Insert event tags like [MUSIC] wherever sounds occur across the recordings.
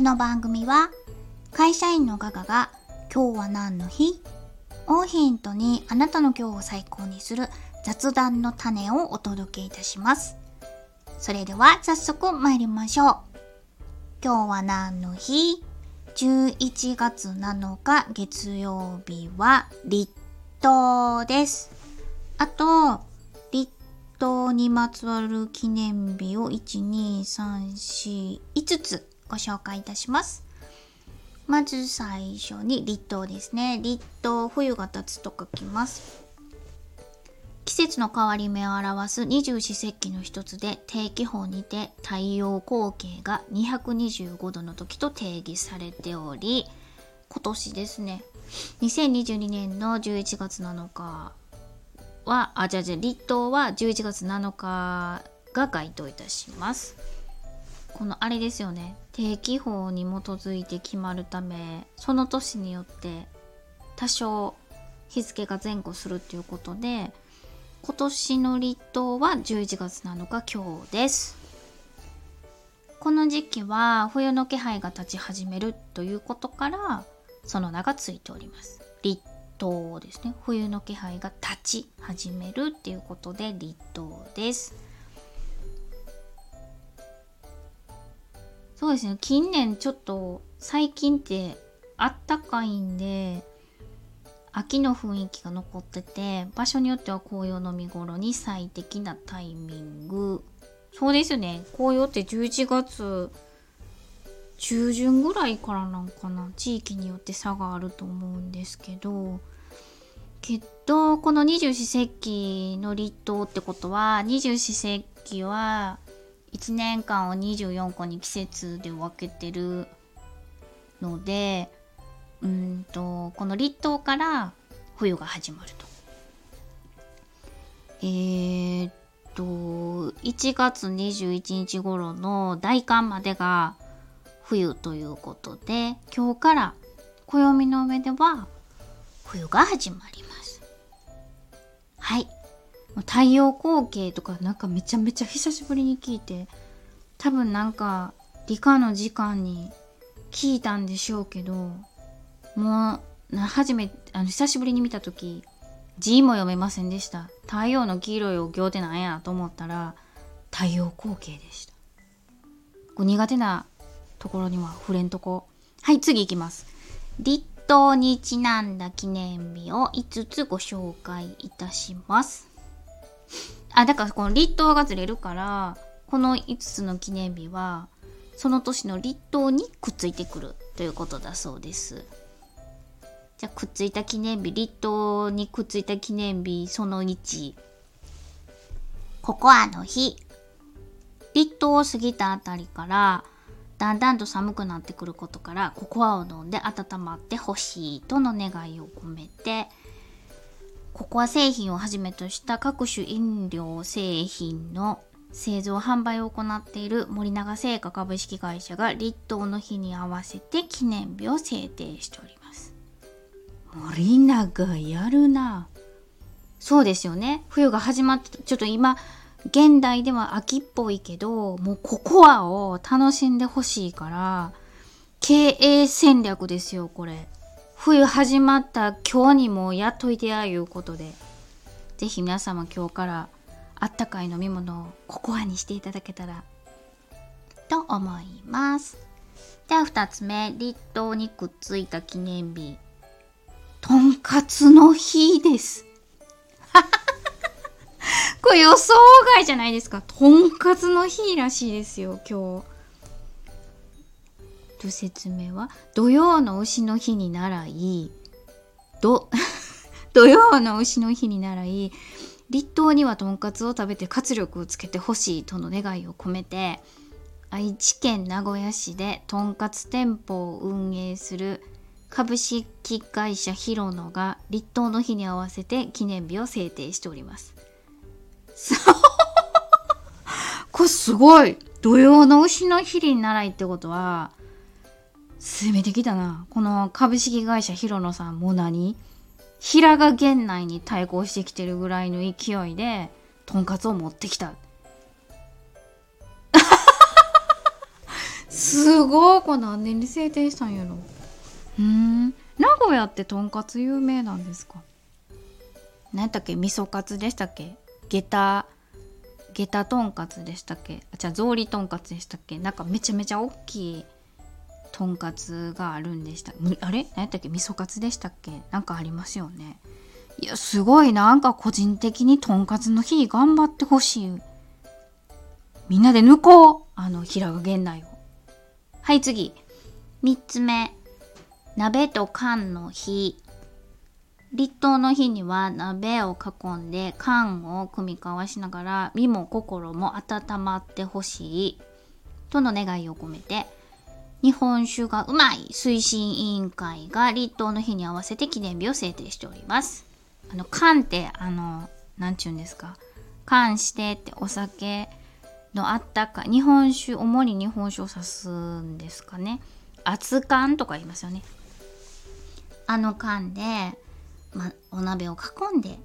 この番組は会社員のガガが今日は何の日？をヒントにあなたの今日を最高にする雑談の種をお届けいたします。それでは早速参りましょう。今日は何の日 ?11 月7日月曜日は立冬です。あと、立冬にまつわる記念日を1、2、3、4、5つご紹介いたします。まず最初に立冬ですね。立冬、冬が経つと書きます。季節の変わり目を表す二十四節気の一つで定期法にて太陽光景が225度の時と定義されており今年ですね2022年の11月7日はあじゃじゃ立冬は11月7日が該当いたしますこのあれですよね定期法に基づいて決まるためその年によって多少日付が前後するっていうことで今年の立冬は11月7日今日です。この時期は冬の気配が立ち始めるということからその名がついております。立冬ですね。冬の気配が立ち始めるっていうことで立冬です。そうですね。近年ちょっと最近ってあったかいんで秋の雰囲気が残ってて場所によっては紅葉の見頃に最適なタイミング。そうですね。紅葉って11月中旬ぐらいからなんかな。地域によって差があると思うんですけど。けどこの二十四節気の立冬ってことは二十四節気は1年間を24個に季節で分けてるのでうんとこの立冬から冬が始まると。えー、っと1月21日頃の大寒までが冬ということで今日から暦の上では冬が始まります。はい。太陽光景とかなんかめちゃめちゃ久しぶりに聞いて多分なんか理科の時間に聞いたんでしょうけどもう初めあの久しぶりに見た時字も読めませんでした。太陽の黄色いお経ってなんやと思ったら太陽光景でした。こう苦手なところには触れんとこ。はい次いきます。立冬にちなんだ記念日を5つご紹介いたします。あだからこの立冬がずれるからこの5つの記念日はその年の立冬にくっついてくるということだそうです。じゃあくっついた記念日立冬にくっついた記念日その1ココアの日。立冬を過ぎたあたりからだんだんと寒くなってくることからココアを飲んで温まってほしいとの願いを込めてココア製品をはじめとした各種飲料製品の製造販売を行っている森永製菓株式会社が立冬の日に合わせて記念日を制定しております。森永やるな。そうですよね。冬が始まってちょっと今現代では秋っぽいけどもうココアを楽しんでほしいから経営戦略ですよこれ冬始まった今日にもやっといてやいうことでぜひ皆様今日からあったかい飲み物をココアにしていただけたらと思います。では2つ目立冬にくっついた記念日。とんかつの日です。[LAUGHS] これ予想外じゃないですか。とんかつの日らしいですよ今日。と説明は土曜の牛の日に習いど [LAUGHS] 土曜の牛の日に習い立冬にはとんかつを食べて活力をつけてほしいとの願いを込めて愛知県名古屋市でとんかつ店舗を運営する株式会社ヒロノが立冬の日に合わせて記念日を制定しております。[LAUGHS] これすごい。土曜の牛の日に習いってことは攻めてきたなこの株式会社ヒロノさんもう何？平賀源内に対抗してきてるぐらいの勢いでとんかつを持ってきた。[LAUGHS] すごい。これ何年に制定したんやろ。うん。名古屋ってとんかつ有名なんですか？何やったっけ？味噌カツでしたっけ？下駄。下駄とんかつでしたっけ？あじゃあ草履とんかつでしたっけ？なんかめちゃめちゃ大きいとんかつがあるんでした。あれ？何やったっけ？味噌カツでしたっけ？なんかありますよね。いやすごい。なんか個人的にとんかつの日頑張ってほしい。みんなで抜こう。あの平賀源内を。はい次。3つ目。鍋と缶の日。立冬の日には鍋を囲んで缶を組み交わしながら身も心も温まってほしい。との願いを込めて。日本酒がうまい推進委員会が立冬の日に合わせて記念日を制定しております。あの、缶って、あの、なんちゅうんですか？缶してってお酒のあったか、日本酒、主に日本酒を指すんですかね？熱燗とか言いますよね。あの缶で、ま、お鍋を囲んで、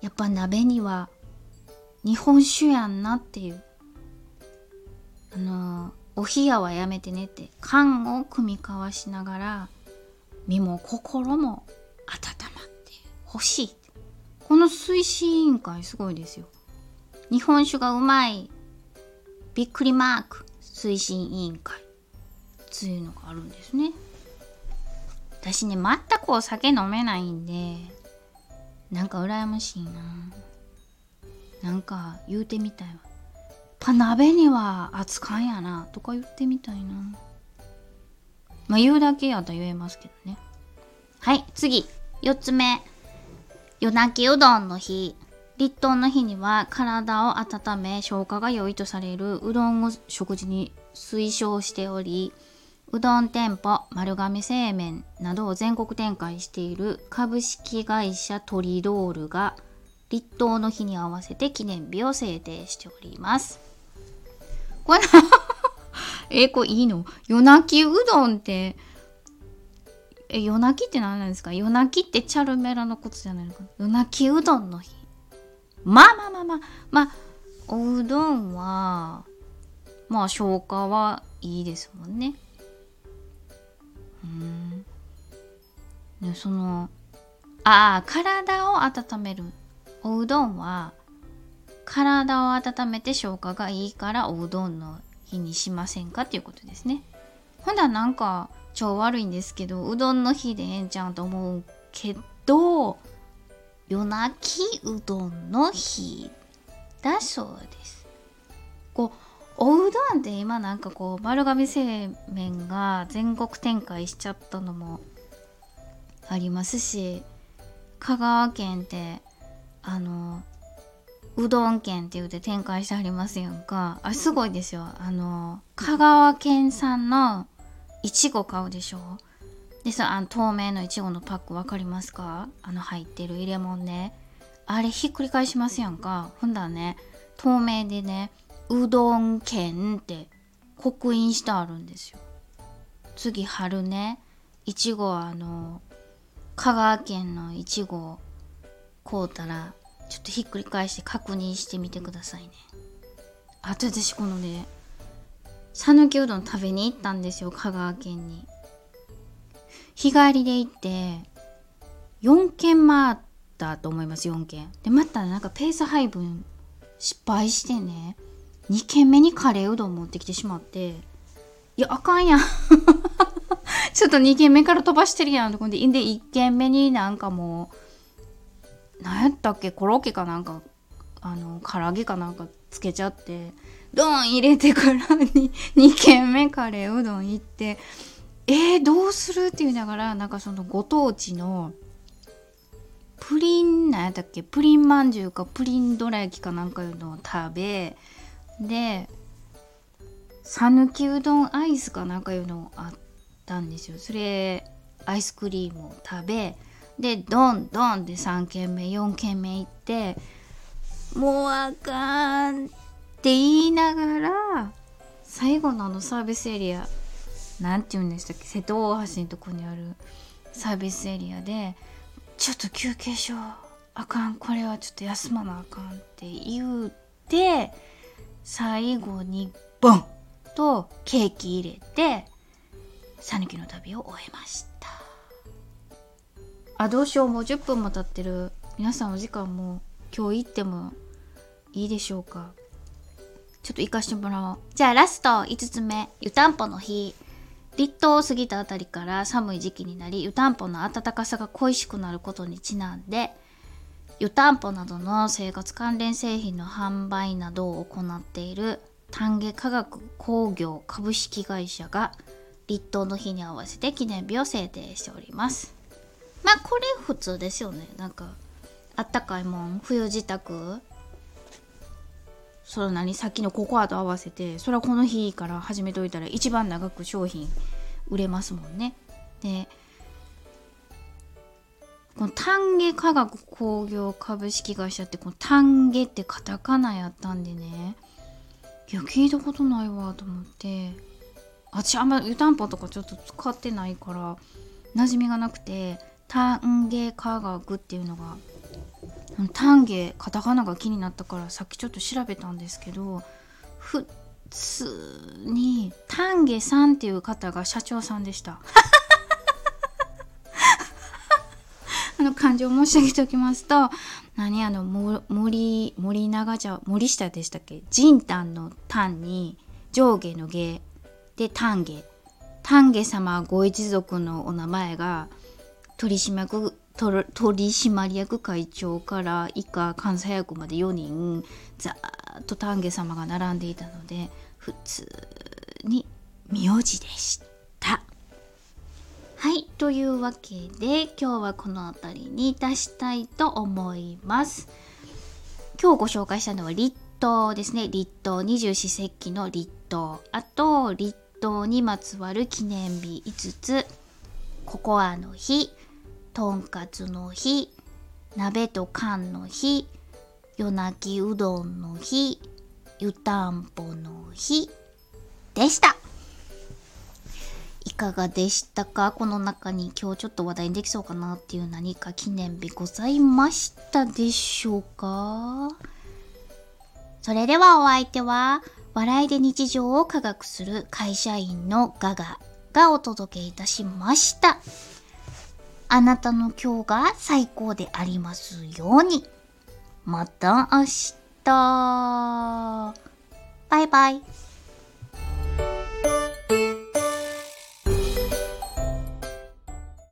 やっぱ鍋には日本酒やんなっていう。あのお冷やはやめてねって缶を組み交わしながら身も心も温まってほしいこの推進委員会すごいですよ。日本酒がうまいびっくりマーク推進委員会。ついうのがあるんですね。私ね全くお酒飲めないんでなんか羨ましいな。なんか言うてみたいわ。ぱ鍋には扱いやなとか言ってみたいな。まあ言うだけやったら言えますけどね。はい次。4つ目。夜泣きうどんの日。立冬の日には体を温め消化が良いとされる。うどんを食事に推奨しており。うどん店舗丸亀製麺などを全国展開している。株式会社トリドールが立冬の日に合わせて記念日を制定しております。これ [LAUGHS] え、これいいの？夜泣きうどんって、え、夜泣きって何なんですか？夜泣きってチャルメラのことじゃないのか夜泣きうどんの日。まあまあまあまあ、まあ、おうどんは、まあ消化はいいですもんね。うん。ね、その、ああ、体を温める。おうどんは、体を温めて消化がいいからおうどんの日にしませんかっていうことですね。ほんだらなんか超悪いんですけどうどんの日でええんちゃうと思うけど夜泣きうどんの日だそうです。こうおうどんって今なんかこう丸亀製麺が全国展開しちゃったのもありますし香川県ってあのうどん県って言うて展開してありますやんか。あすごいですよ。あの香川県産のいちご買うでしょ。でさあの透明のいちごのパック分かりますか？あの入ってる入れ物ね。あれひっくり返しますやんか。ほんだらね透明でねうどん県って刻印してあるんですよ。次春ねいちごはあの香川県のいちご買うたらちょっとひっくり返して確認してみてくださいね。あと私このね讃岐うどん食べに行ったんですよ香川県に。日帰りで行って4軒回ったと思います4軒。でまたなんかペース配分失敗してね2軒目にカレーうどん持ってきてしまっていやあかんやん。[LAUGHS] ちょっと2軒目から飛ばしてるやんとこでで1軒目になんかもう何やったっけ？コロッケかなんかあの唐揚げかなんかつけちゃってドン入れてからに [LAUGHS] 2軒目カレーうどん行ってえー、どうするって言いながらなんかそのご当地のプリンなんやったっけ？プリンまんじゅうかプリンどら焼きかなんかいうのを食べで讃岐うどんアイスかなんかいうのあったんですよ。それアイスクリームを食べでドンドンで3軒目4軒目行ってもうあかんって言いながら最後のあのサービスエリア何て言うんでしたっけ瀬戸大橋のとこにあるサービスエリアでちょっと休憩しようあかんこれはちょっと休まなあかんって言うて最後にボンとケーキ入れて讃岐の旅を終えました。あどうしよう。もう10分も経ってる。皆さんお時間も今日行ってもいいでしょうか。ちょっと行かしてもらおう。じゃあラスト5つ目。湯たんぽの日。立冬を過ぎたあたりから寒い時期になり湯たんぽの暖かさが恋しくなることにちなんで湯たんぽなどの生活関連製品の販売などを行っている丹下化学工業株式会社が立冬の日に合わせて記念日を制定しております。まあこれ普通ですよね。なんかあったかいもん冬支度。その何さっきのココアと合わせてそれはこの日から始めといたら一番長く商品売れますもんね。でこの丹下化学工業株式会社ってこの丹下ってカタカナやったんでね。いや聞いたことないわと思って。私あんま湯たんぽとかちょっと使ってないから馴染みがなくて。丹下化学っていうのが丹下カタカナが気になったからさっきちょっと調べたんですけど普通に丹下さんっていう方が社長さんでした。[LAUGHS] あの漢字を申し上げておきますと何あの森森長茶森下でしたっけ？仁丹の丹に上下の下で丹下。丹下様ご一族のお名前が取締役取締役会長から以下監査役まで4人ざーっと丹下様が並んでいたので普通に名字でした。はいというわけで今日はこの辺りに出したいと思います。今日ご紹介したのは立冬ですね立冬二十四節気の立冬あと立冬にまつわる記念日5つココアの日とんかつの日鍋と缶の日夜泣きうどんの日湯たんぽの日でした。いかがでしたか？この中に今日ちょっと話題にできそうかなっていう何か記念日ございましたでしょうか？それではお相手は笑いで日常を科学する会社員のガガがお届けいたしました。あなたの今日が最高でありますように。また明日。バイバイ。